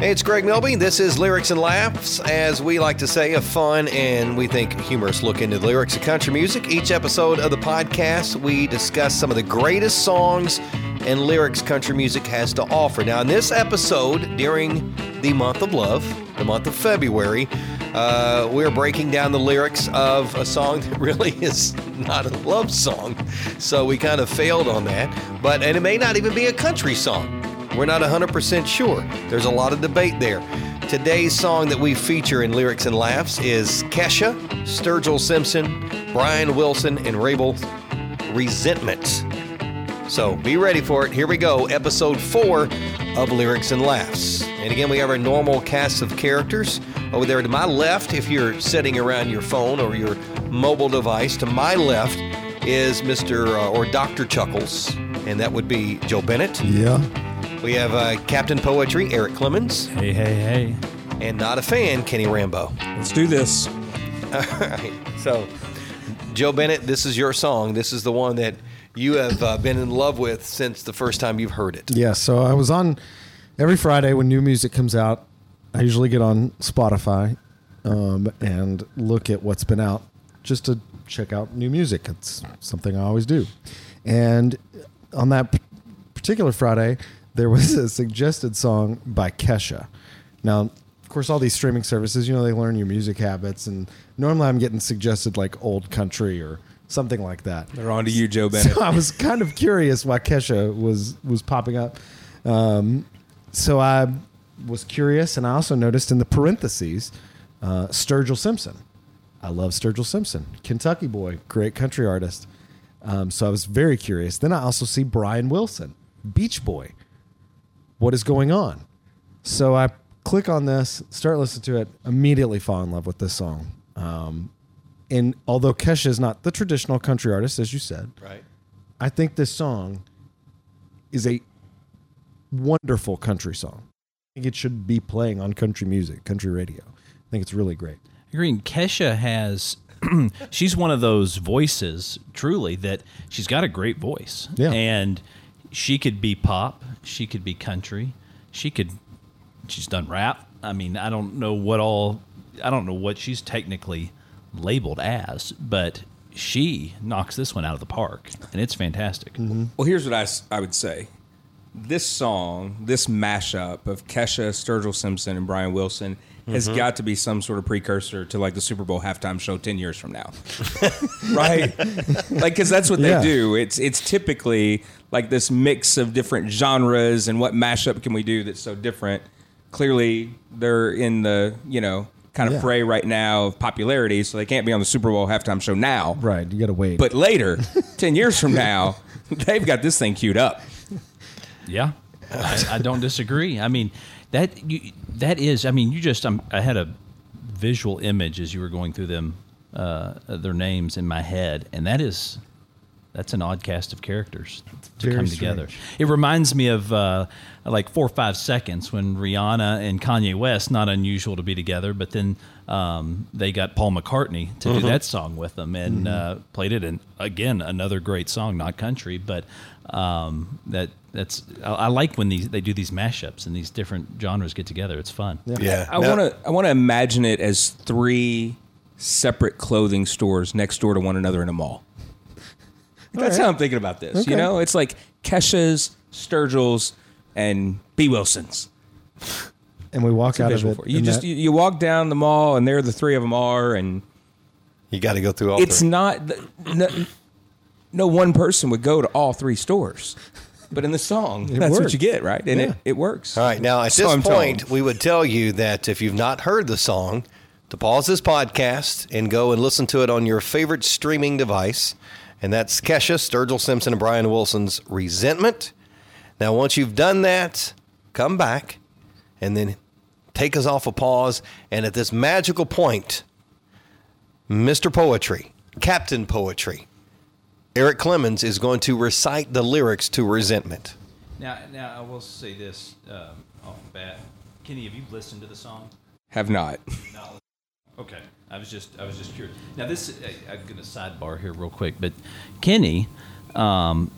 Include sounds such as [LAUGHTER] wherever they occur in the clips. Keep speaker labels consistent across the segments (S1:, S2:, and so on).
S1: Hey, it's Greg Milby. This is Lyrics and Laughs, as we like to say, a fun and we think humorous look into the lyrics of country music. Each episode of the podcast, we discuss some of the greatest songs and lyrics country music has to offer. Now, in this episode, during the month of love, the month of February, uh, we're breaking down the lyrics of a song that [LAUGHS] really is not a love song. So we kind of failed on that. But, and it may not even be a country song. We're not 100% sure. There's a lot of debate there. Today's song that we feature in Lyrics and Laughs is Kesha, Sturgill Simpson, Brian Wilson, and Wrabel Resentment. So be ready for it. Here we go, episode four of Lyrics and Laughs. And again, we have our normal cast of characters. Over there to my left, if you're sitting around your phone or your mobile device, to my left is Mr. Uh, or Dr. Chuckles, and that would be Joe Bennett.
S2: Yeah.
S1: We have uh, Captain Poetry, Eric Clemens,
S3: Hey, hey, hey.
S1: and not a fan, Kenny Rambo.
S3: Let's do this.
S1: All right. So, Joe Bennett, this is your song. This is the one that you have uh, been in love with since the first time you've heard it.
S2: Yeah. So I was on every Friday when new music comes out. I usually get on Spotify um, and look at what's been out just to check out new music. It's something I always do. And on that p- particular Friday, there was a suggested song by Kesha. Now, of course, all these streaming services, you know, they learn your music habits, and normally I'm getting suggested like old country or something like that.
S4: They're on to you, Joe Bennett.
S2: So I was kind of curious why Kesha was was popping up. Um, so I was curious, and I also noticed in the parentheses uh, Sturgill Simpson. I love Sturgill Simpson, Kentucky boy, great country artist. Um, so I was very curious. Then I also see Brian Wilson, Beach Boy. What is going on? So I click on this, start listening to it, immediately fall in love with this song. Um, and although Kesha is not the traditional country artist, as you said,
S1: Right.
S2: I think this song is a wonderful country song. I think it should be playing on country music, country radio. I think it's really great.
S3: Green Kesha has. [CLEARS THROAT] she's one of those voices, truly, that she's got a great voice.
S2: Yeah.
S3: And she could be pop. She could be country. She could. She's done rap. I mean, I don't know what all. I don't know what she's technically labeled as, but she knocks this one out of the park, and it's fantastic. Mm-hmm.
S4: Well, here's what I, I would say. This song, this mashup of Kesha, Sturgill Simpson, and Brian Wilson has mm-hmm. got to be some sort of precursor to like the Super Bowl halftime show 10 years from now. [LAUGHS] right? Like, because that's what
S2: Yeah.
S4: they do. It's, it's typically like this mix of different genres and what mashup can we do that's so different. Clearly, they're in the, you know, kind of
S2: Yeah.
S4: fray right now of popularity, so they can't be on the Super Bowl halftime show now.
S2: Right. You got to wait.
S4: But later, [LAUGHS] 10 years from now, they've got this thing queued up.
S3: Yeah, I, I don't disagree. I mean, that you, that is. I mean, you just. Um, I had a visual image as you were going through them, uh, their names in my head, and that is. That's an odd cast of characters to come together.
S2: strange.
S3: It reminds me of uh, like four or five seconds when Rihanna and Kanye West, not unusual to be together, but then um, they got Paul McCartney to do that song with them and uh, played it. And again, another great song, not country, but um, that that's I, I like when these they do these mashups and these different genres get together. It's fun.
S1: Yeah.
S4: I want to I want to imagine it as three separate clothing stores next door to one another in a mall. [LAUGHS] That's how I'm thinking about this.
S2: Okay.
S4: You know, it's like Kesha's, Sturgill's, and B. Wilson's.
S2: and we walk out of it.
S4: You just
S2: that-
S4: you, you walk down the mall, and there the three of them are, and
S1: You got to go through all
S4: it's
S1: three.
S4: not no, no one person would go to all three stores. But in the song, that's what you get, right? And
S2: Yeah.
S4: it, it works.
S1: All right. Now, at
S4: So
S1: this
S4: I'm told.
S1: point, we would tell you that if you've not heard the song, to pause this podcast and go and listen to it on your favorite streaming device. And that's Kesha, Sturgill Simpson, and Brian Wilson's Resentment. Now, once you've done that, come back and then take us off a pause. And at this magical point, Mr. Poetry, Captain Poetry, Eric Clemens is going to recite the lyrics to Resentment.
S3: Now, now I will say this um, off the bat, Kenny, have you listened to the song?
S4: Have not.
S3: Okay, I was just I was just curious. Now this I, I'm gonna sidebar here real quick, but Kenny, um,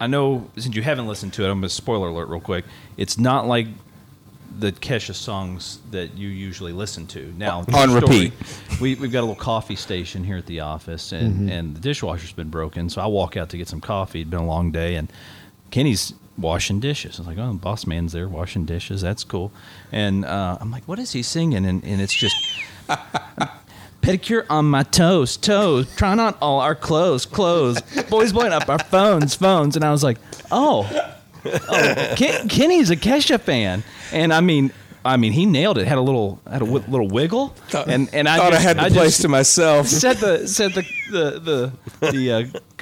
S3: I know since you haven't listened to it, I'm gonna spoiler alert real quick. It's not like the Kesha songs that you usually listen to. Now,
S4: On repeat.
S3: we we've got a little coffee station here at the office, and and the dishwasher's been broken. So I walk out to get some coffee. It'd been a long day, and Kenny's washing dishes. I was like, oh, the boss man's there washing dishes. That's cool. And uh, I'm like, what is he singing? And and it's just. [LAUGHS] Pedicure on my toes, toes. Trying on all our clothes, clothes. Boys blowing up our phones, phones. And I was like, oh, oh [LAUGHS] Ken, Kenny's a Kesha fan. And I mean, I mean, he nailed it. Had a little, had a w- little wiggle. and and I
S4: Thought
S3: just,
S4: I had the
S3: just
S4: place to myself.
S3: Set the set the the the, the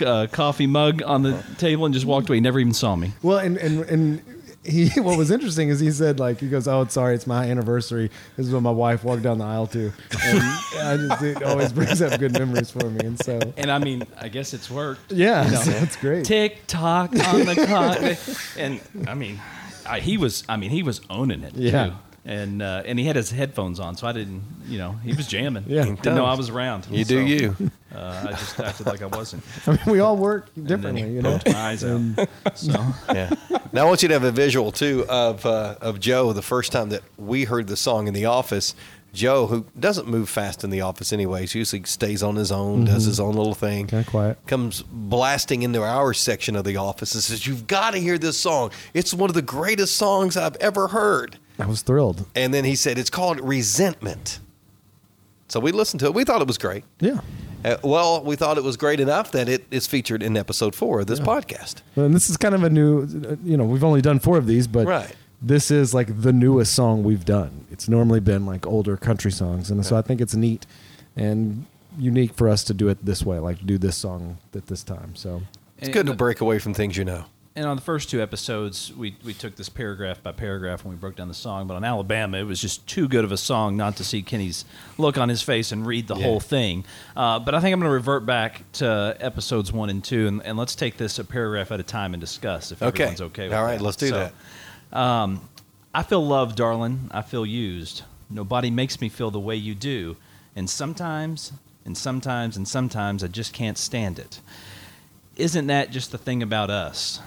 S3: uh, uh, coffee mug on the table and just walked away. He never even saw me.
S2: Well, and and and he [LAUGHS] what was interesting is he said like he goes, "Oh, sorry, it's my anniversary. This is what my wife walked down the aisle to." And [LAUGHS] I just it always brings up good memories for me, and so
S3: And I mean, I guess it's worked.
S2: yeah,
S3: You [LAUGHS] know.
S2: so that's great.
S3: Tick tock on the clock, and I mean, I, he was. I mean, he was owning it
S2: Yeah.
S3: too. And uh, and he had his headphones on, so I didn't. You know, he was jamming.
S2: Yeah.
S3: didn't know I was around.
S1: You do you.
S3: Uh, I just acted like I wasn't. [LAUGHS]
S2: I mean, we all work
S3: And then
S2: differently,
S3: he
S2: you know.
S3: poked my eyes out. So [LAUGHS]
S1: Yeah. Now I want you to have a visual too of uh, of Joe the first time that we heard the song in the office. Joe, who doesn't move fast in the office anyways, usually stays on his own, does his own little thing.
S2: Kinda quiet.
S1: Comes blasting into our section of the office and says, "You've got to hear this song. It's one of the greatest songs I've ever heard."
S2: I was thrilled.
S1: And then he said, "It's called Resentment." So we listened to it. We thought it was great.
S2: Yeah.
S1: Uh, well, we thought it was great enough that it is featured in episode four of this podcast.
S2: And this is kind of a new, you know, we've only done four of these, but
S1: Right.
S2: this is like the newest song we've done. It's normally been like older country songs, and so I think it's neat and unique for us to do it this way, like do this song at this time. So
S1: It's good to break away from things you know.
S3: And on the first two episodes, we, we took this paragraph by paragraph when we broke down the song. But on Alabama, it was just too good of a song not to see Kenny's look on his face and read the
S1: Yeah.
S3: whole thing. Uh, but I think I'm going to revert back to episodes one and two, and, and let's take this a paragraph at a time and discuss if
S1: Okay.
S3: everyone's okay with
S1: All right,
S3: that.
S1: let's do
S3: So,
S1: that.
S3: I feel loved, darling. I feel used. Nobody makes me feel the way you do. And sometimes, and sometimes, and sometimes I just can't stand it. Isn't that just the thing about us?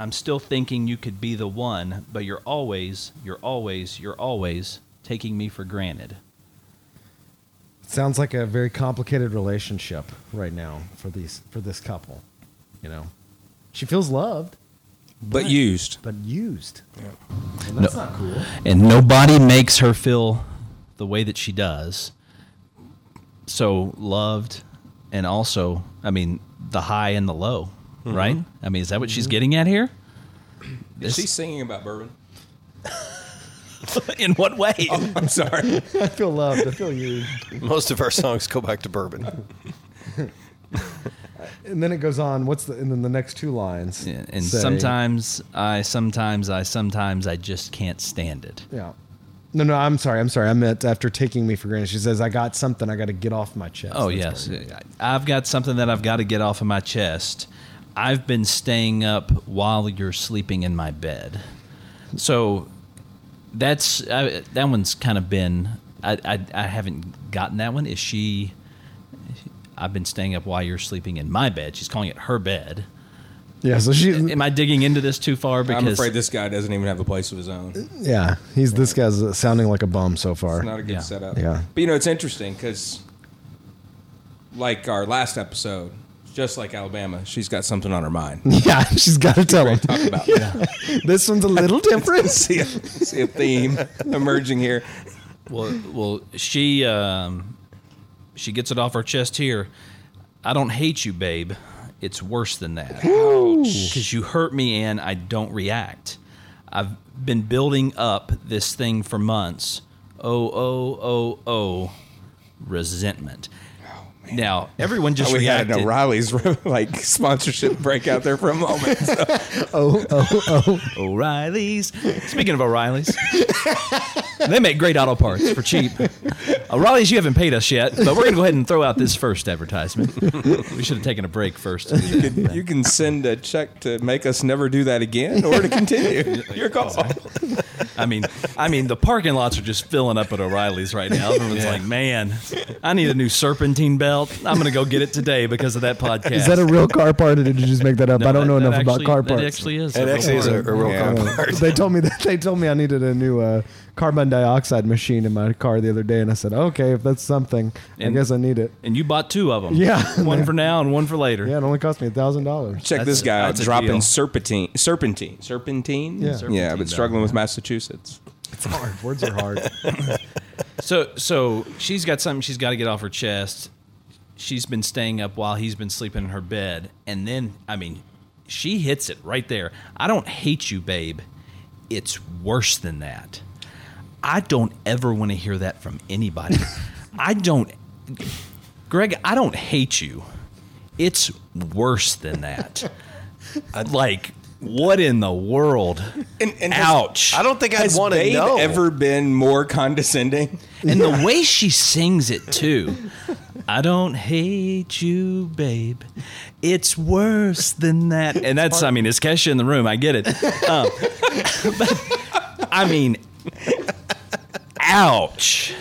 S3: I'm still thinking you could be the one, but you're always, you're always, you're always taking me for granted.
S2: sounds like a very complicated relationship right now for these for this couple. You know, she feels loved
S4: but used.
S2: but used. And that's not cool.
S3: And nobody makes her feel the way that she does. So loved, and also, I mean, the high and the low, right? Mm-hmm. I mean, is that what she's mm-hmm. getting at here?
S4: Is she singing about bourbon? [LAUGHS]
S3: In what way?
S4: Oh, I'm sorry. [LAUGHS]
S2: I feel loved. I feel used.
S1: Most of our songs go back to bourbon. [LAUGHS]
S2: And then it goes on. What's the and then the next two lines?
S3: Yeah, and
S2: say-
S3: sometimes I, sometimes I, sometimes I just can't stand it.
S2: Yeah. No, no, I'm sorry. I'm sorry. I meant after taking me for granted. She says, "I got something. I got to get off my chest."
S3: Oh
S2: That's
S3: yes. I've got something that I've got to get off of my chest. I've been staying up while you're sleeping in my bed, so that's I, that one's kind of been. I, I I haven't gotten that one. Is she? I've been staying up while you're sleeping in my bed. She's calling it her bed.
S2: Yeah. So she.
S3: Am I digging into this too far? Because
S4: I'm afraid this guy doesn't even have a place of his own.
S2: Yeah. He's this guy's uh, sounding like a bum so far.
S4: It's not a good
S3: Yeah.
S4: setup.
S2: Yeah.
S4: But you know, it's interesting because, like our last episode, just like Alabama, she's got something on her mind. [LAUGHS]
S2: yeah. She's got to tell him.
S4: Talk about [LAUGHS]
S2: This one's a little [LAUGHS] different.
S4: see, a, see a theme emerging here.
S3: Well, well, she um, she gets it off her chest here. I don't hate you, babe. It's worse than that. Because you hurt me and I don't react. I've been building up this thing for months. Oh, oh, oh, oh, resentment. Now everyone just
S4: we had
S3: reacted.
S4: an O'Reilly's [LAUGHS] like sponsorship break out there for a moment. So, [LAUGHS]
S2: Oh, oh, oh.
S3: O'Reilly's. Speaking of O'Reilly's, they make great auto parts for cheap. O'Reilly's, you haven't paid us yet, but we're going to go ahead and throw out this first advertisement. We should have taken a break first. To do that.
S4: you can send a check to make us never do that again or to continue. [LAUGHS] Your call.
S3: I mean, I mean, the parking lots are just filling up at O'Reilly's right now. Everyone's like, "Man, I need a new serpentine belt. I'm going to go get it today because of that podcast."
S2: Is that a real car part, or did you just make that up?
S3: No,
S2: I don't know enough
S3: that
S2: about car
S3: That
S2: parts.
S3: actually is.
S1: It actually is a, a real
S4: Yeah.
S1: car part.
S2: they told me that they told me I needed a new uh, carbon dioxide machine in my car the other day, and I said, "Okay, if that's something,
S3: and, I
S2: guess I need it."
S3: And you bought two of them.
S2: Yeah. [LAUGHS]
S3: one for now and one for later.
S2: Yeah, it only cost me a thousand dollars.
S4: Check
S3: That's-
S4: this guy out dropping
S3: deal.
S4: serpentine, serpentine, serpentine.
S2: Yeah.
S4: yeah,
S3: Serpentine,
S4: but struggling with Massachusetts.
S2: It's hard. Words are hard. [LAUGHS]
S3: So so she's got something she's got to get off her chest. She's been staying up while he's been sleeping in her bed, and then I mean, she hits it right there. I don't hate you, babe. It's worse than that. I don't ever want to hear that from anybody. [LAUGHS] I don't, Greg. I don't hate you. It's worse than that. [LAUGHS] like, what in the world?
S4: And, and has-
S3: Ouch!
S1: I don't think I'd want to know.
S4: ever been more condescending?
S3: And the [LAUGHS] way she sings it too. I don't hate you, babe. It's worse than that. And that's, I mean, it's Kesha in the room. I get it. Um, but, I mean, ouch.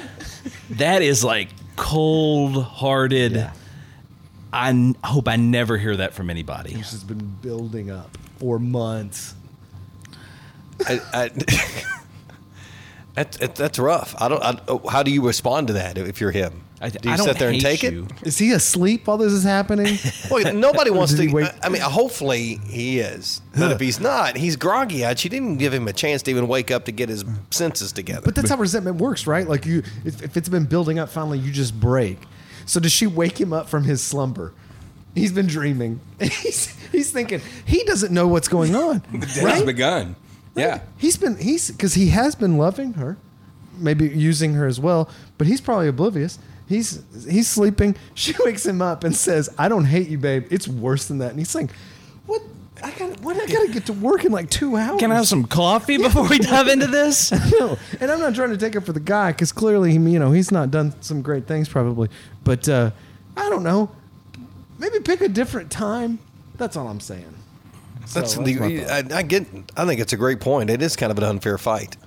S3: That is like cold hearted. I n- hope I never hear that from anybody.
S2: This has been building up for months.
S1: I, I, [LAUGHS] that's that, that's rough. I don't. I, how do you respond to that if you're him?
S3: I,
S1: do you
S3: I don't
S1: sit there and take
S3: you.
S1: it?
S2: Is he asleep while this is happening? [LAUGHS]
S1: Well, nobody [LAUGHS] wants to.
S2: he wake-
S1: I mean, hopefully he is. But if he's not, he's groggy eyed. She didn't give him a chance to even wake up to get his senses together.
S2: But that's how resentment works, right? Like you, if, if it's been building up, finally you just break. So does she wake him up from his slumber? He's been dreaming. [LAUGHS] He's, he's thinking he doesn't know what's going on, the
S4: Day's
S2: right?
S4: begun. Yeah.
S2: He's been he's because he has been loving her, maybe using her as well, but he's probably oblivious. He's he's sleeping. [LAUGHS] She wakes him up and says, "I don't hate you, babe. It's worse than that." And he's like, "What? I got what? I got to get to work in like two hours."
S3: Can I have some [LAUGHS] coffee before we dive into this? [LAUGHS]
S2: no, and I'm not trying to take it for the guy because clearly, you know, he's not done some great things probably. But uh, I don't know. Maybe pick a different time. That's all I'm saying. So
S1: that's
S2: that's
S1: the. I, I get. I think it's a great point. It is kind of an unfair fight.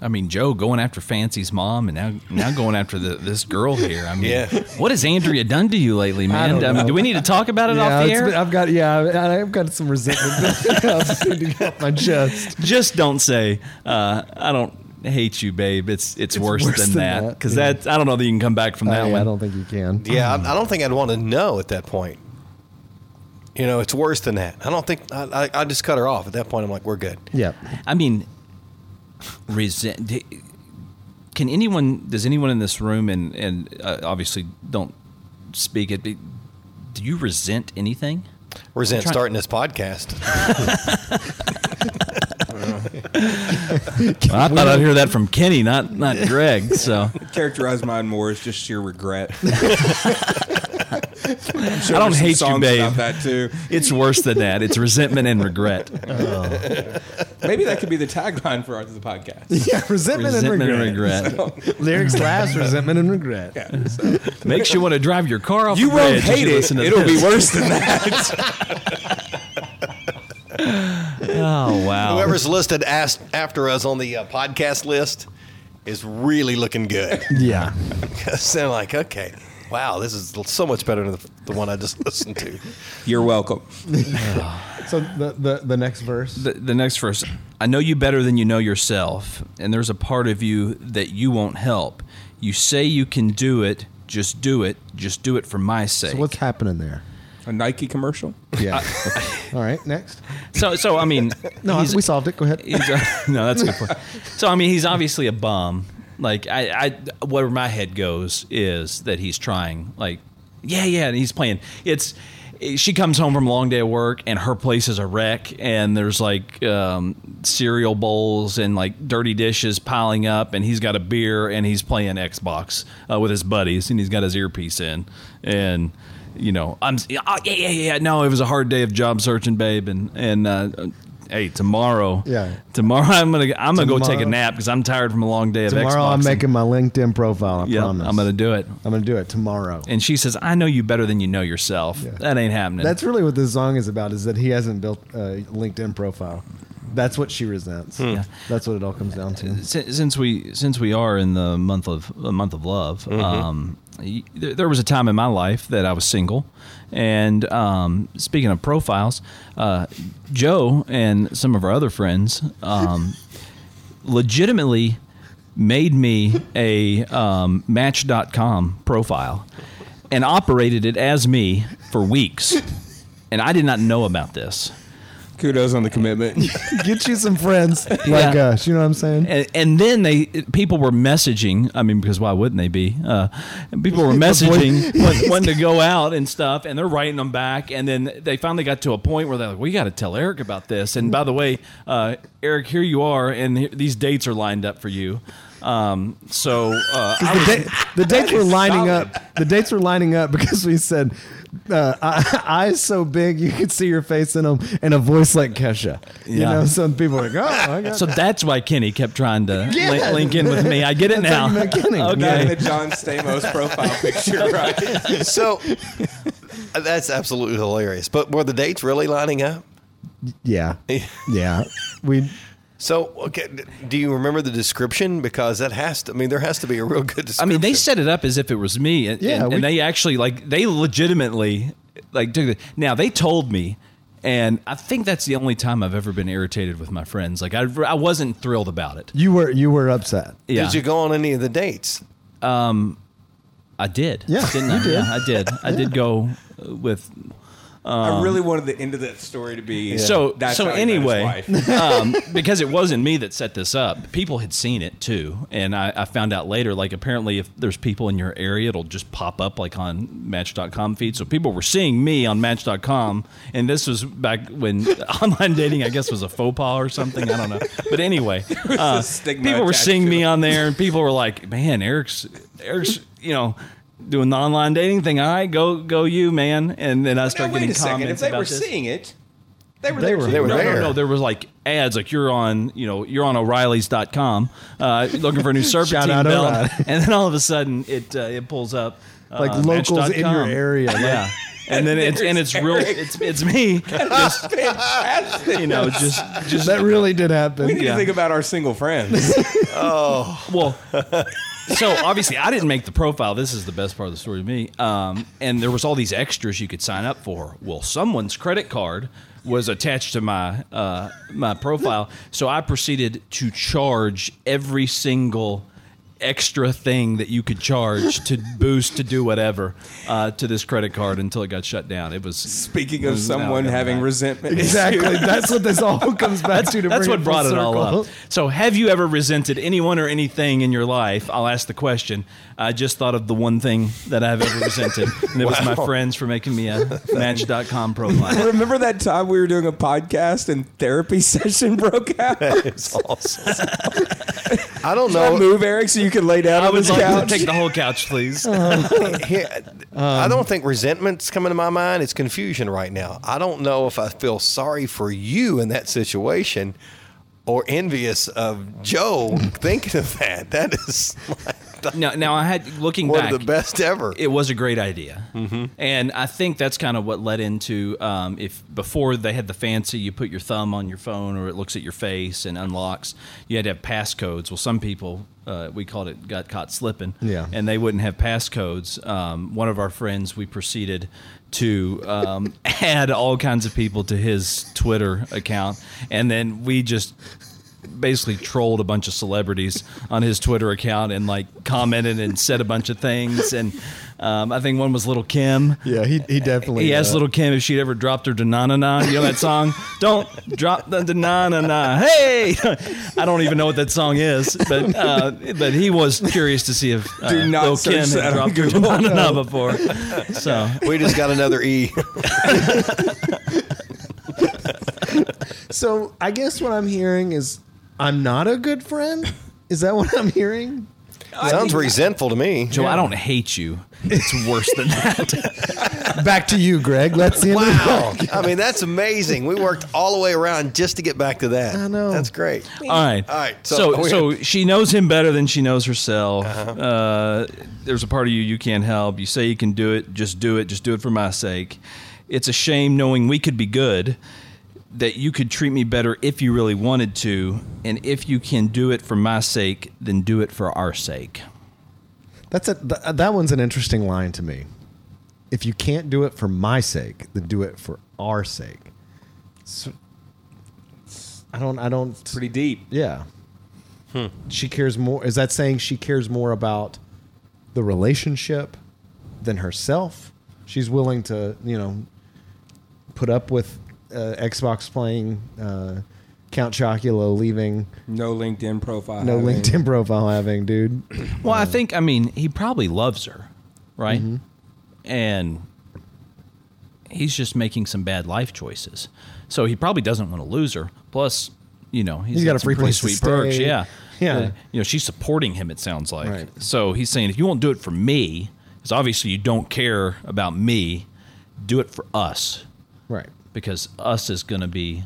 S3: I mean, Joe going after Fancy's mom, and now now going after the, this girl here. I mean,
S1: Yeah.
S3: what has Andrea done to you lately, man? I,
S2: don't
S3: mean, do we need to talk about it
S2: yeah,
S3: off the air?
S2: been- I've got yeah, I- I've got some resentment. [LAUGHS] I just need to get off my chest.
S3: Just don't say uh, I don't hate you, babe. It's it's, worse,
S2: worse
S3: than,
S2: than
S3: that
S2: that,
S3: because
S2: yeah.
S3: that I don't know that you can come back from that
S2: I,
S3: one.
S2: I don't think you can.
S1: Yeah, I, I don't think I'd want to know at that point. You know, it's worse than that. I don't think. I, I, I just cut her off at that point. I'm like, we're good.
S2: Yeah.
S3: I mean, resent. Can anyone? Does anyone in this room and and uh, obviously don't speak it? but Do you resent anything?
S1: Resent
S3: trying-
S1: starting this podcast. [LAUGHS]
S3: I thought I'd hear that from Kenny, not not Greg. So [LAUGHS]
S4: Characterize mine more as just sheer regret. [LAUGHS]
S3: I don't hate you,
S4: songs
S3: babe.
S4: About that too.
S3: It's worse than that. It's resentment and regret.
S4: Maybe that could be the tagline for the podcast.
S2: Yeah, resentment,
S3: Resentment
S2: and
S3: and
S2: regret.
S3: regret.
S2: Lyrics last, resentment and regret.
S3: Makes you want to drive your car off
S4: You
S3: the
S4: won't hate
S3: you
S4: it. It'll be worse than that. [LAUGHS]
S3: Oh wow!
S1: Whoever's listed as, after us on the uh, podcast list is really looking good.
S2: Yeah. [LAUGHS]
S1: so I'm like, okay, wow, this is so much better than the, the one I just [LAUGHS] listened to.
S4: You're welcome. [LAUGHS]
S2: So the, the the next verse.
S3: the, the next verse i know you better than you know yourself and there's a part of you that you won't help you say you can do it just do it just do it for my sake
S2: So what's happening there?
S4: A Nike commercial.
S2: Yeah. [LAUGHS] All right. Next.
S3: so so i mean
S2: No,
S3: he's-
S2: we solved it. Go ahead.
S3: he's a- no that's a good point so i mean he's obviously a bum like i i where my head goes is that he's trying like yeah yeah and he's playing. It's she comes home from a long day of work and her place is a wreck and there's like um, cereal bowls and like dirty dishes piling up and he's got a beer and he's playing xbox uh, with his buddies and he's got his earpiece in. And you know i'm oh, yeah yeah yeah no it was a hard day of job searching babe and and uh, hey tomorrow
S2: Yeah.
S3: tomorrow i'm gonna i'm gonna go take a nap because i'm tired from a long day of
S2: Tomorrow
S3: Xboxing.
S2: I'm making my LinkedIn profile. I
S3: yeah
S2: promise.
S3: i'm gonna do it
S2: I'm gonna do it tomorrow.
S3: and she says i know you better than you know yourself that ain't happening
S2: That's really what this song is about. Is that he hasn't built a LinkedIn profile. That's what she resents.
S3: Yeah.
S2: That's what it all comes down to.
S3: Since we since we are in the month of a month of love, um, y- there, there was a time in my life that I was single, and um, speaking of profiles, uh, Joe and some of our other friends um, [LAUGHS] legitimately made me a um, Match.com profile and operated it as me for weeks, and I did not know about this.
S4: Kudos on the commitment. [LAUGHS]
S2: Get you some friends [LAUGHS] like
S3: Yeah.
S2: us. You know what I'm saying?
S3: and, and then they people were messaging. I mean, because why wouldn't they be? Uh, people were [LAUGHS] messaging when, when to go out and stuff, and they're writing them back. And then they finally got to a point where they're like, "We got to tell Eric about this." And by the way, uh, Eric, here you are, and here, these dates are lined up for you. Um, so uh,
S2: the,
S3: was-
S2: da- the dates were lining
S4: solid.
S2: up. The dates were lining up because we said uh, [LAUGHS] eyes so big you could see your face in them, and a voice like Kesha. You
S3: Yeah.
S2: know, some people are like, "Oh, I got
S3: so that's why Kenny kept trying to
S2: Yeah.
S3: link, link in with me. I get it now.
S2: you met Kenny. [LAUGHS]
S4: Not in
S3: okay.
S4: the John Stamos profile picture, right?
S1: So that's absolutely hilarious. But were the dates really lining up?
S2: yeah, yeah." We
S1: So, okay, do you remember the description? Because that has to. I mean, there has to be a real good description.
S3: I mean, they set it up as if it was me, and,
S2: Yeah,
S3: and,
S2: we-
S3: and they actually like they legitimately like took it. Now they told me, and I think that's the only time I've ever been irritated with my friends. Like I, I wasn't thrilled about it.
S2: you were you were upset.
S3: Yeah,
S1: Did you go on any of the dates?
S3: Um, I did.
S2: Yeah,
S3: didn't
S2: you
S3: I?
S2: did.
S3: Yeah, I did. I did go with.
S4: I really wanted the end of that story to be.
S3: So
S4: that's
S3: so
S4: how he met his
S3: anyway,
S4: wife. [LAUGHS]
S3: um, because it wasn't me that set this up, people had seen it too, and I, I found out later. Like apparently, if there's people in your area, it'll just pop up like on Match.com feed. So people were seeing me on Match.com, and this was back when [LAUGHS] online dating, I guess, was a faux pas or something. I don't know, but anyway, [LAUGHS] uh,
S4: a stigma
S3: people were
S4: attached
S3: seeing
S4: to
S3: me
S4: it.
S3: on there, and people were like, "Man, Eric's Eric's you know." Doing the online dating thing, all right, go go you, man. And then I start
S4: Now,
S3: started
S4: wait
S3: getting
S4: a second. If they
S3: about
S4: were
S3: this.
S4: seeing it, they were
S2: They
S4: there
S2: were-
S4: too.
S1: they were
S3: no,
S1: there.
S3: No, no, there was like ads like you're on, you know, you're on O'Reilly's.com, uh, looking for a new [LAUGHS] serpentine
S2: Shout out
S3: belt,
S2: O'Reilly. [LAUGHS]
S3: and then all of a sudden it uh, it pulls up uh,
S2: Like locals in your area, like-
S3: yeah. And then it's and it's real. [LAUGHS] It's it's me. Just, you know, just just
S2: That really did happen.
S4: We need
S3: Yeah.
S4: to think about our single friends.
S3: Oh well. So obviously, I didn't make the profile. This is the best part of the story to me. Um, and there was all these extras you could sign up for. Well, someone's credit card was attached to my uh, my profile, so I proceeded to charge every single extra thing that you could charge to boost to do whatever uh, to this credit card until it got shut down. It was
S4: Speaking
S3: it
S4: of
S3: was- now
S4: someone having
S3: back.
S4: resentment, [LAUGHS]
S2: Exactly. That's what this all [LAUGHS] comes back to. to
S3: That's
S2: bring
S3: what
S2: it
S3: brought
S2: full
S3: it all up. So, have you ever resented anyone or anything in your life? I'll ask the question. I just thought of the one thing that I've ever resented, [LAUGHS] and it was my friends for making me a Match.com profile.
S4: Remember that time we were doing a podcast and therapy session broke out?
S1: It's awesome. I don't
S4: Can I
S1: know.
S4: move, Eric, so you can lay down
S3: I
S4: on
S3: would
S4: this
S3: like
S4: couch?
S3: to take the whole couch, please. [LAUGHS]
S1: Um, Here- I um, don't think resentment's coming to my mind. It's confusion right now. I don't know if I feel sorry for you in that situation or envious of Joe [LAUGHS] thinking of that. That is [LAUGHS] like [LAUGHS]
S3: now, now I had looking
S1: one
S3: back.
S1: of the best ever.
S3: it was a great idea, and I think that's kind of what led into um, if before they had the fancy, you put your thumb on your phone or it looks at your face and unlocks. You had to have passcodes. Well, some people uh, we called it got caught slipping,
S2: Yeah.
S3: and they wouldn't have passcodes. Um, one of our friends, we proceeded to um, [LAUGHS] add all kinds of people to his Twitter account, and then we just basically trolled a bunch of celebrities on his Twitter account and like commented and said a bunch of things. And um, I think one was Little Kim.
S2: Yeah, he, he definitely.
S3: He asked
S2: uh,
S3: Little Kim if she'd ever dropped her na na. You know that song? don't drop the na na na. Hey, [LAUGHS] I don't even know what that song is, but uh, but he was curious to see if uh,
S4: Do not
S3: Lil Kim had dropped her
S4: Google.
S3: na na na before. So
S1: we just got another E. [LAUGHS]
S2: So I guess what I'm hearing is I'm not a good friend. Is that what I'm hearing?
S1: Sounds resentful to me.
S3: Joe, I don't hate you. It's worse than that. [LAUGHS]
S2: Back to you, Greg. Let's see.
S1: Wow. I mean, that's amazing. We worked all the way around just to get back to that.
S2: I know.
S1: That's great.
S3: All right.
S1: All right, so
S3: So, so, she knows him better than she knows herself. uh there's a part of you you can't help. You say you can do it. Just do it. Just do it for my sake. It's a shame knowing we could be good. That you could treat me better if you really wanted to, and if you can do it for my sake, then do it for our sake.
S2: That's a th- that one's an interesting line to me. If you can't do it for my sake, then do it for our sake. So, I don't. I don't.
S4: Pretty deep.
S2: Yeah. Hmm. She cares more. Is that saying she cares more about the relationship than herself? She's willing to, you know, put up with Xbox playing, uh, Count Chocula leaving,
S4: No LinkedIn profile.
S2: no
S4: having-
S2: LinkedIn profile having, dude. [CLEARS THROAT]
S3: Well, I think I mean he probably loves her, right? And he's just making some bad life choices. So he probably doesn't want to lose her. Plus, you know,
S2: He's got a free
S3: pretty
S2: place to
S3: sweet perks. Yeah,
S2: Yeah.
S3: Uh, you know, she's supporting him. It sounds like.
S2: Right.
S3: So he's saying, if you won't do it for me, because obviously you don't care about me, do it for us
S2: Right.
S3: Because us is going to be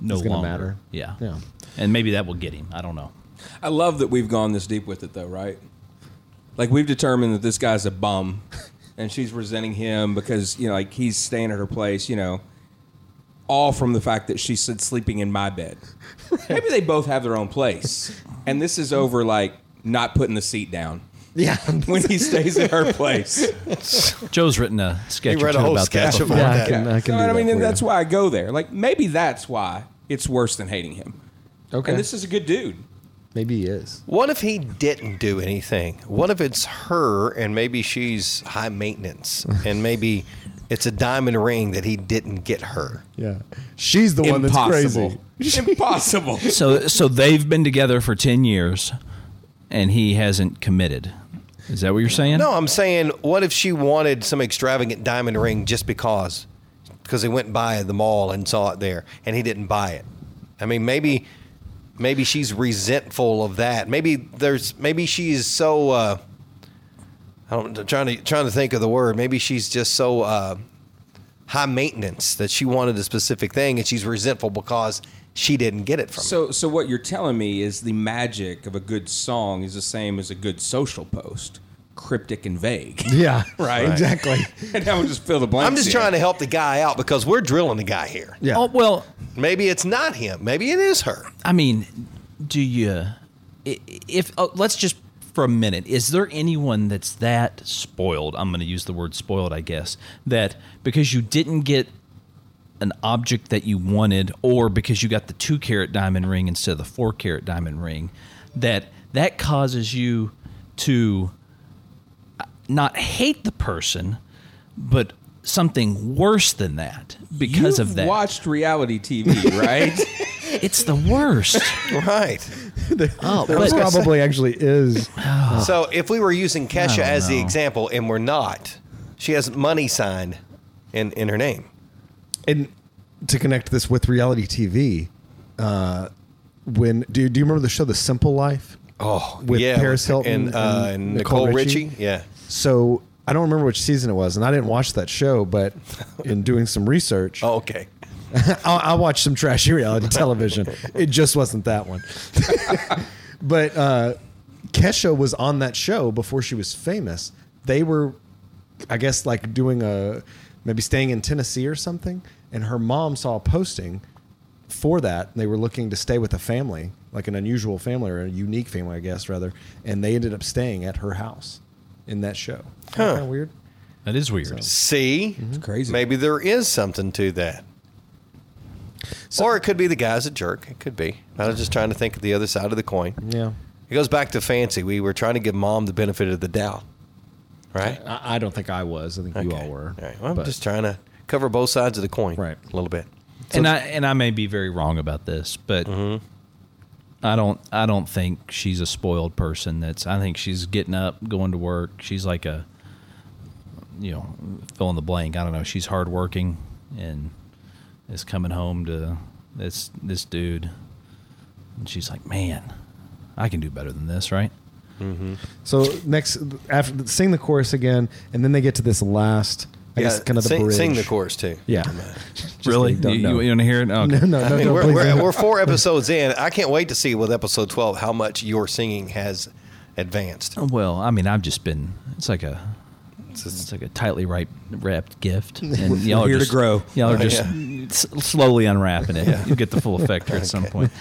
S3: no
S2: It's
S3: longer
S2: matter.
S3: Yeah.
S2: Yeah.
S3: And maybe that will get him. I don't know.
S4: I love that we've gone this deep with it, though, right? Like we've determined that this guy's a bum, [LAUGHS] and she's resenting him because you know, like he's staying at her place. You know, all from the fact that she said sleeping in my bed. [LAUGHS] Maybe they both have their own place, and this is over like not putting the seat down [LAUGHS]
S2: Yeah.
S4: when he stays in her place.
S3: Joe's written a sketch
S1: He read a
S3: two
S1: whole
S3: about that
S1: sketch
S3: before.
S1: about
S2: yeah, I
S1: that.
S2: can, I can
S4: You
S2: do
S4: what I mean?
S2: that
S4: And
S2: for
S4: that's why I go there. Like maybe that's why it's worse than hating him.
S2: Okay.
S4: And this is a good dude.
S2: Maybe he is.
S1: What if he didn't do anything? What if it's her and maybe she's high maintenance and [LAUGHS] maybe it's a diamond ring that he didn't get her?
S2: Yeah. She's the one that's
S4: Impossible.
S2: crazy.
S4: Impossible.
S3: So, so they've been together for ten years, and he hasn't committed. Is that what you're saying?
S1: No, I'm saying, what if she wanted some extravagant diamond ring just because? Because he went by the mall and saw it there and he didn't buy it. I mean, maybe maybe she's resentful of that. Maybe there's maybe she's so uh I'm trying to trying to think of the word. Maybe she's just so uh high maintenance that she wanted a specific thing and she's resentful because she didn't get it from him.
S4: So, so what you're telling me is the magic of a good song is the same as a good social post, cryptic and vague. [LAUGHS]
S2: Yeah. [LAUGHS]
S4: Right.
S2: Exactly. [LAUGHS]
S4: and I would just fill the blanks.
S1: I'm just
S4: in.
S1: trying to help the guy out because we're drilling the guy here.
S2: Yeah.
S3: Oh well,
S1: Maybe it's not him. Maybe it is her.
S3: I mean, do you? If oh, let's just for a minute, is there anyone that's that spoiled? I'm going to use the word spoiled, I guess. That because you didn't get an object that you wanted, or because you got the two carat diamond ring instead of the four carat diamond ring, that that causes you to uh, not hate the person, but something worse than that because
S4: You've
S3: of that.
S4: watched reality TV, right? [LAUGHS]
S3: it's the worst.
S1: Right.
S3: Oh,
S2: There
S3: but-
S2: probably actually is.
S1: So if we were using Kesha
S3: don't
S1: as the example and we're not, she has money signed in, in her name.
S2: And to connect this with reality TV, uh, when do, do you remember the show The Simple Life?
S1: Oh,
S2: With
S1: yeah,
S2: Paris Hilton
S1: and, uh,
S2: and Nicole
S1: Nicole,
S2: Richie?
S1: Richie. Yeah.
S2: So I don't remember which season it was, and I didn't watch that show. But [LAUGHS] in doing some research,
S1: Oh, okay. [LAUGHS]
S2: I, I watched some trashy reality television. It just wasn't that one. [LAUGHS] but uh, Kesha was on that show before she was famous. They were, I guess, like doing a maybe staying in Tennessee or something. And her mom saw a posting for that. They were looking to stay with a family, like an unusual family or a unique family, I guess, rather. And they ended up staying at her house in that show.
S1: Huh.
S2: Kind of weird.
S3: That is weird.
S1: See,
S2: Mm-hmm.
S4: crazy.
S1: Maybe there is something to that. or it could be the guy's a jerk. It could be. I was just trying to think of the other side of the coin.
S2: Yeah.
S1: It goes back to fancy. We were trying to give mom the benefit of the doubt. Right?
S2: I, I don't think I was. I think you
S1: Okay.
S2: all were.
S1: All right. Well, I'm
S2: But-
S1: just trying to cover both sides of the coin
S2: Right.
S1: a little bit.
S3: and I and I may be very wrong about this, but
S1: Mm-hmm.
S3: I don't I don't think she's a spoiled person. That's I think she's getting up, going to work. She's like a you know fill in the blank. I don't know. She's hardworking and is coming home to this this dude, and she's like, man, I can do better than this, right? Mm-hmm.
S2: So next, after sing the chorus again, and then they get to this last, I guess, kind of the
S1: sing,
S2: bridge.
S1: sing the chorus too.
S2: Yeah. [LAUGHS]
S3: really?
S2: kidding, don't
S3: you,
S2: know.
S3: you, want to hear it? [LAUGHS] Oh, okay.
S2: No, no, no,
S1: I mean,
S2: no,
S1: we're, we're,
S2: don't.
S1: we're four [LAUGHS] episodes in. I can't wait to see with episode 12 how much your singing has advanced.
S3: Oh, well, I mean, I've just been. It's like a
S1: It's, it's,
S3: It's like a tightly wrapped, wrapped gift, and y'all are
S4: here to grow.
S3: Y'all are
S1: Oh,
S3: just s- slowly unwrapping it. You get the full effect here at some point.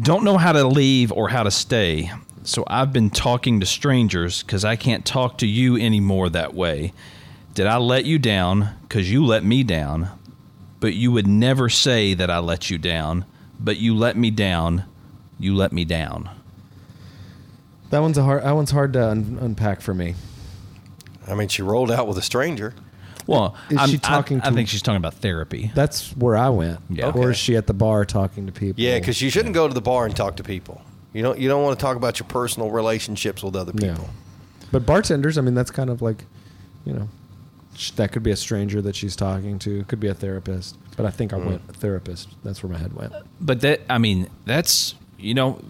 S3: Don't know how to leave or how to stay, so I've been talking to strangers because I can't talk to you anymore that way. Did I let you down? Because you let me down, but you would never say that I let you down. But you let me down. You let me down.
S2: That one's a hard. That one's hard to un- unpack for me.
S1: I mean, she rolled out with a stranger.
S3: Well,
S2: Is
S3: I'm-
S2: she talking
S3: I,
S2: to-
S3: think she's talking about therapy.
S2: That's where I went.
S3: Yeah.
S2: Or is she at the bar talking to people?
S1: Yeah, because you shouldn't go to the bar and talk to people. You don't. You don't want to talk about your personal relationships with other
S2: Yeah.
S1: people.
S2: But bartenders, I mean, that's kind of like, you know, that could be a stranger that she's talking to. Could be a therapist. But I think I
S1: Mm.
S2: went therapist. That's where my head went.
S3: But that I mean, that's you know,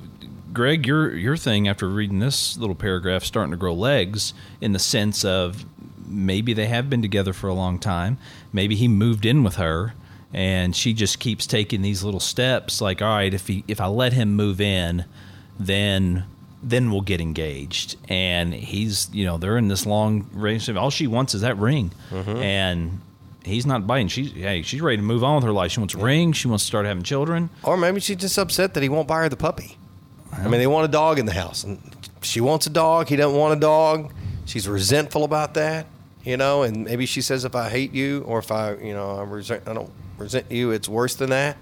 S3: Greg, your your thing after reading this little paragraph starting to grow legs in the sense of maybe they have been together for a long time. Maybe he moved in with her and she just keeps taking these little steps like, all right, if he if I let him move in, then then we'll get engaged. And he's, you know, they're in this long relationship. All she wants is that ring. Mm-hmm. And he's not biting. She's hey, she's ready to move on with her life. She wants a ring. She wants to start having children.
S1: Or maybe she's just upset that he won't buy her the puppy. I mean, they want a dog in the house, and she wants a dog. He doesn't want a dog. She's resentful about that, you know. And maybe she says, "If I hate you, or if I, you know, I resent, I don't resent you, it's worse than that."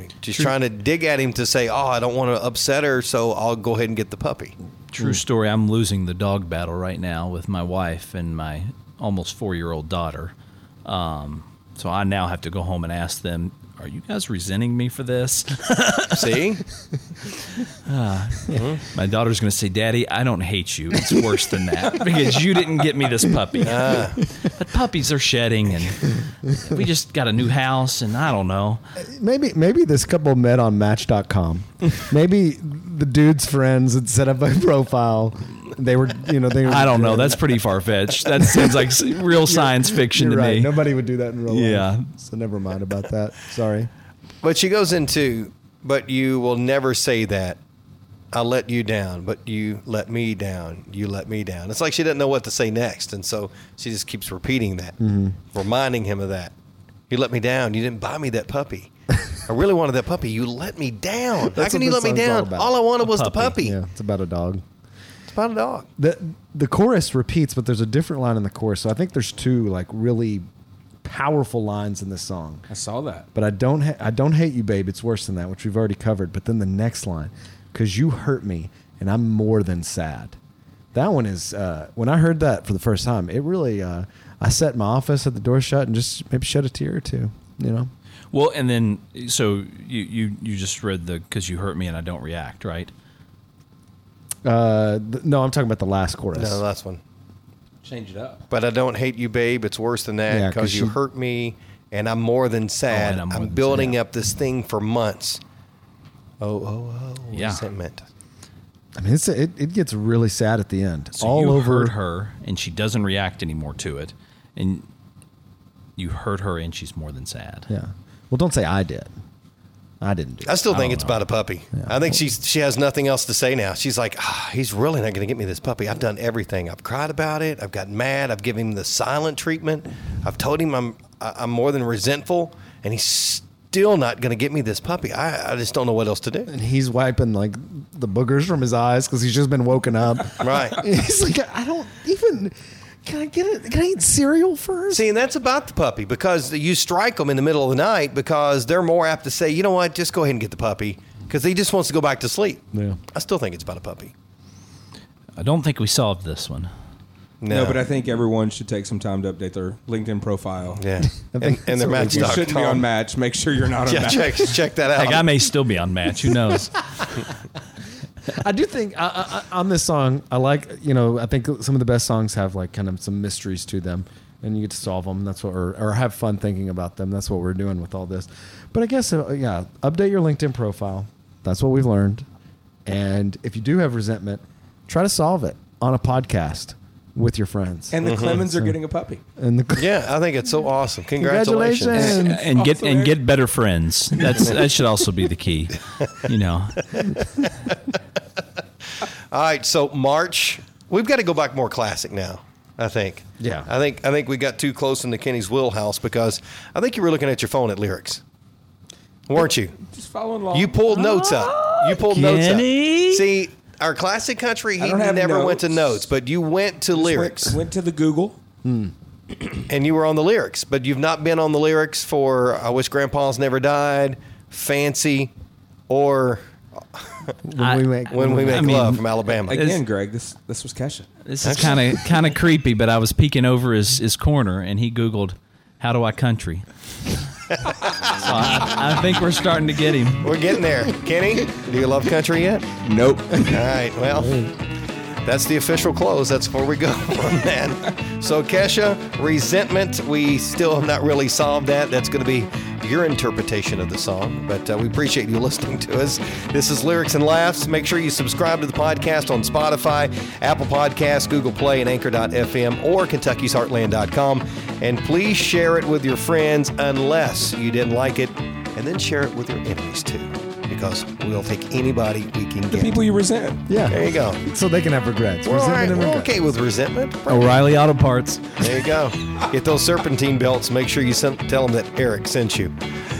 S1: I mean, she's trying to dig at him to say, "Oh, I don't want to upset her, so I'll go ahead and get the puppy."
S3: True story. I'm losing the dog battle right now with my wife and my almost four year old daughter. Um, so I now have to go home and ask them, "Are you guys resenting me for this?" [LAUGHS]
S1: See, ah, mm-hmm.
S3: my daughter's going to say, "Daddy, I don't hate you. It's worse than that [LAUGHS] because you didn't get me this puppy." Ah. But puppies are shedding, and we just got a new house, and I don't know.
S2: Maybe maybe this couple met on Match.com. [LAUGHS] maybe the dude's friends had set up a profile. They were, you know, they. Were, [LAUGHS]
S3: I don't know. That's pretty far fetched. That seems like [LAUGHS] real science fiction
S2: You're
S3: to
S2: right.
S3: me.
S2: Nobody would do that in real
S3: Yeah.
S2: life. Yeah. So never mind about that. Sorry.
S1: but she goes into, "But you will never say that." I let you down, but you let me down. You let me down. It's like she doesn't know what to say next, and so she just keeps repeating that, mm-hmm. reminding him of that. You let me down. You didn't buy me that puppy. [LAUGHS] I really wanted that puppy. You let me down. How can you let me
S2: song's all
S1: down? All, I wanted
S3: A
S1: was the
S3: puppy.
S1: puppy.
S2: Yeah, it's about a dog.
S1: It's about a dog.
S2: the The chorus repeats, but there's a different line in the chorus. So I think there's two like really powerful lines in this song.
S4: I saw that.
S2: But I don't ha- I don't hate you, babe. It's worse than that, which we've already covered. But then the next line, because you hurt me, and I'm more than sad. That one is uh, when I heard that for the first time. It really uh, I sat in my office, had the door shut, and just maybe shed a tear or two. You know,
S3: Well, and then so you you you just read the because you hurt me and I don't react, right?
S2: Uh, th- no, I'm talking about the last chorus.
S1: No, the last one.
S4: Change it up.
S1: But I don't hate you, babe. It's worse than that
S2: Yeah, 'cause
S1: because you
S2: she-
S1: hurt me, and I'm more than sad.
S3: and I'm
S1: I'm,
S3: more than
S1: building
S3: sad.
S1: up this thing for months. Oh, oh, oh.
S3: Yeah.
S1: Resentment.
S2: I mean, it's it, it gets really sad at the end.
S3: So
S2: All
S3: you
S2: over
S3: hurt her and she doesn't react anymore to it, and you hurt her and she's more than sad.
S2: Yeah. Well, don't say I did. I didn't do.
S1: I still
S3: I
S1: think
S3: don't
S1: it's
S3: know.
S1: about a puppy. I think she's she has nothing else to say now. She's like, ah, he's really not going to get me this puppy. I've done everything. I've cried about it. I've gotten mad. I've given him the silent treatment. I've told him I'm I'm more than resentful, and he's still not going to get me this puppy. I, I just don't know what else to do.
S2: And he's wiping like the boogers from his eyes because he's just been woken up.
S1: Right. [LAUGHS]
S2: he's like, I don't even. Can I get it? Can I eat cereal first?
S1: See, and that's about the puppy because you strike them in the middle of the night because they're more apt to say, you know what, just go ahead and get the puppy because he just wants to go back to sleep.
S2: Yeah.
S1: I still think it's about a puppy.
S3: I don't think we solved this one.
S4: No. but I think everyone should take some time to update their LinkedIn profile.
S1: yeah, [LAUGHS] and, and their match.
S4: You shouldn't be on Match. Make sure you're not on
S1: Yeah,
S4: Match.
S1: check check that out.
S3: Heck, I may still be on match. Who knows? [LAUGHS] [LAUGHS]
S2: I do think I, I, on this song, I like you know I think some of the best songs have like kind of some mysteries to them, and you get to solve them. That's what or, or have fun thinking about them. That's what we're doing with all this. But I guess uh, yeah, update your LinkedIn profile. That's what we've learned. And if you do have resentment, try to solve it on a podcast with your friends.
S4: And the mm-hmm. Clemens are getting a puppy.
S2: and the,
S1: yeah, I think it's so awesome. Congratulations.
S2: Congratulations.
S3: and get and get better friends. That's that should also be the key. You know, [LAUGHS]
S1: All right, so March, we've got to go back more classic now. I think.
S2: Yeah.
S1: I think I think we got too close into Kenny's wheelhouse because I think you were looking at your phone at lyrics, weren't you?
S4: Just following along.
S1: You pulled notes up. You pulled notes up. See, our classic country, he
S4: I don't
S1: never went to
S4: notes.
S1: notes, but you went to
S4: Just
S1: lyrics
S4: Went, went to the Google. Hmm.
S1: and you were on the lyrics, but you've not been on the lyrics for "I Wish Grandpa's Never Died," "Fancy," or [LAUGHS]
S2: When
S3: I-
S2: we make
S1: "When We Make
S3: I mean,
S1: Love" from Alabama.
S4: Again, Greg, this this was Kesha.
S3: This is kind of kind of creepy, but I was peeking over his, his corner and he Googled, "How do I country?" So I, I think we're starting to get him.
S1: We're getting there. Kenny, do you love country yet?
S4: Nope.
S1: All right. Well, that's the official close. That's where we go [LAUGHS] on that. So, Kesha, resentment, we still have not really solved that. That's going to be your interpretation of the song, but uh, we appreciate you listening to us. This is Lyrics and Laughs. Make sure you subscribe to the podcast on Spotify, Apple Podcasts, Google Play, and Anchor.fm or Kentucky'sHeartland.com. And please share it with your friends unless you didn't like it, and then share it with your enemies too, because we'll take anybody we can
S4: The
S1: get.
S4: people you resent.
S2: yeah.
S1: There you go.
S2: So they can have regrets.
S1: We're all
S2: Resentment
S1: right.
S2: and
S1: We're
S2: regrets.
S1: okay with resentment.
S3: O'Reilly Auto Parts.
S1: There you go. Get those serpentine belts. Make sure you sent, tell them that Eric sent you.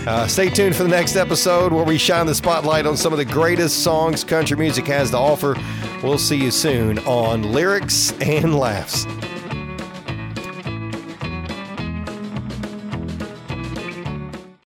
S1: Uh, stay tuned for the next episode where we shine the spotlight on some of the greatest songs country music has to offer. We'll see you soon on Lyrics and Laughs.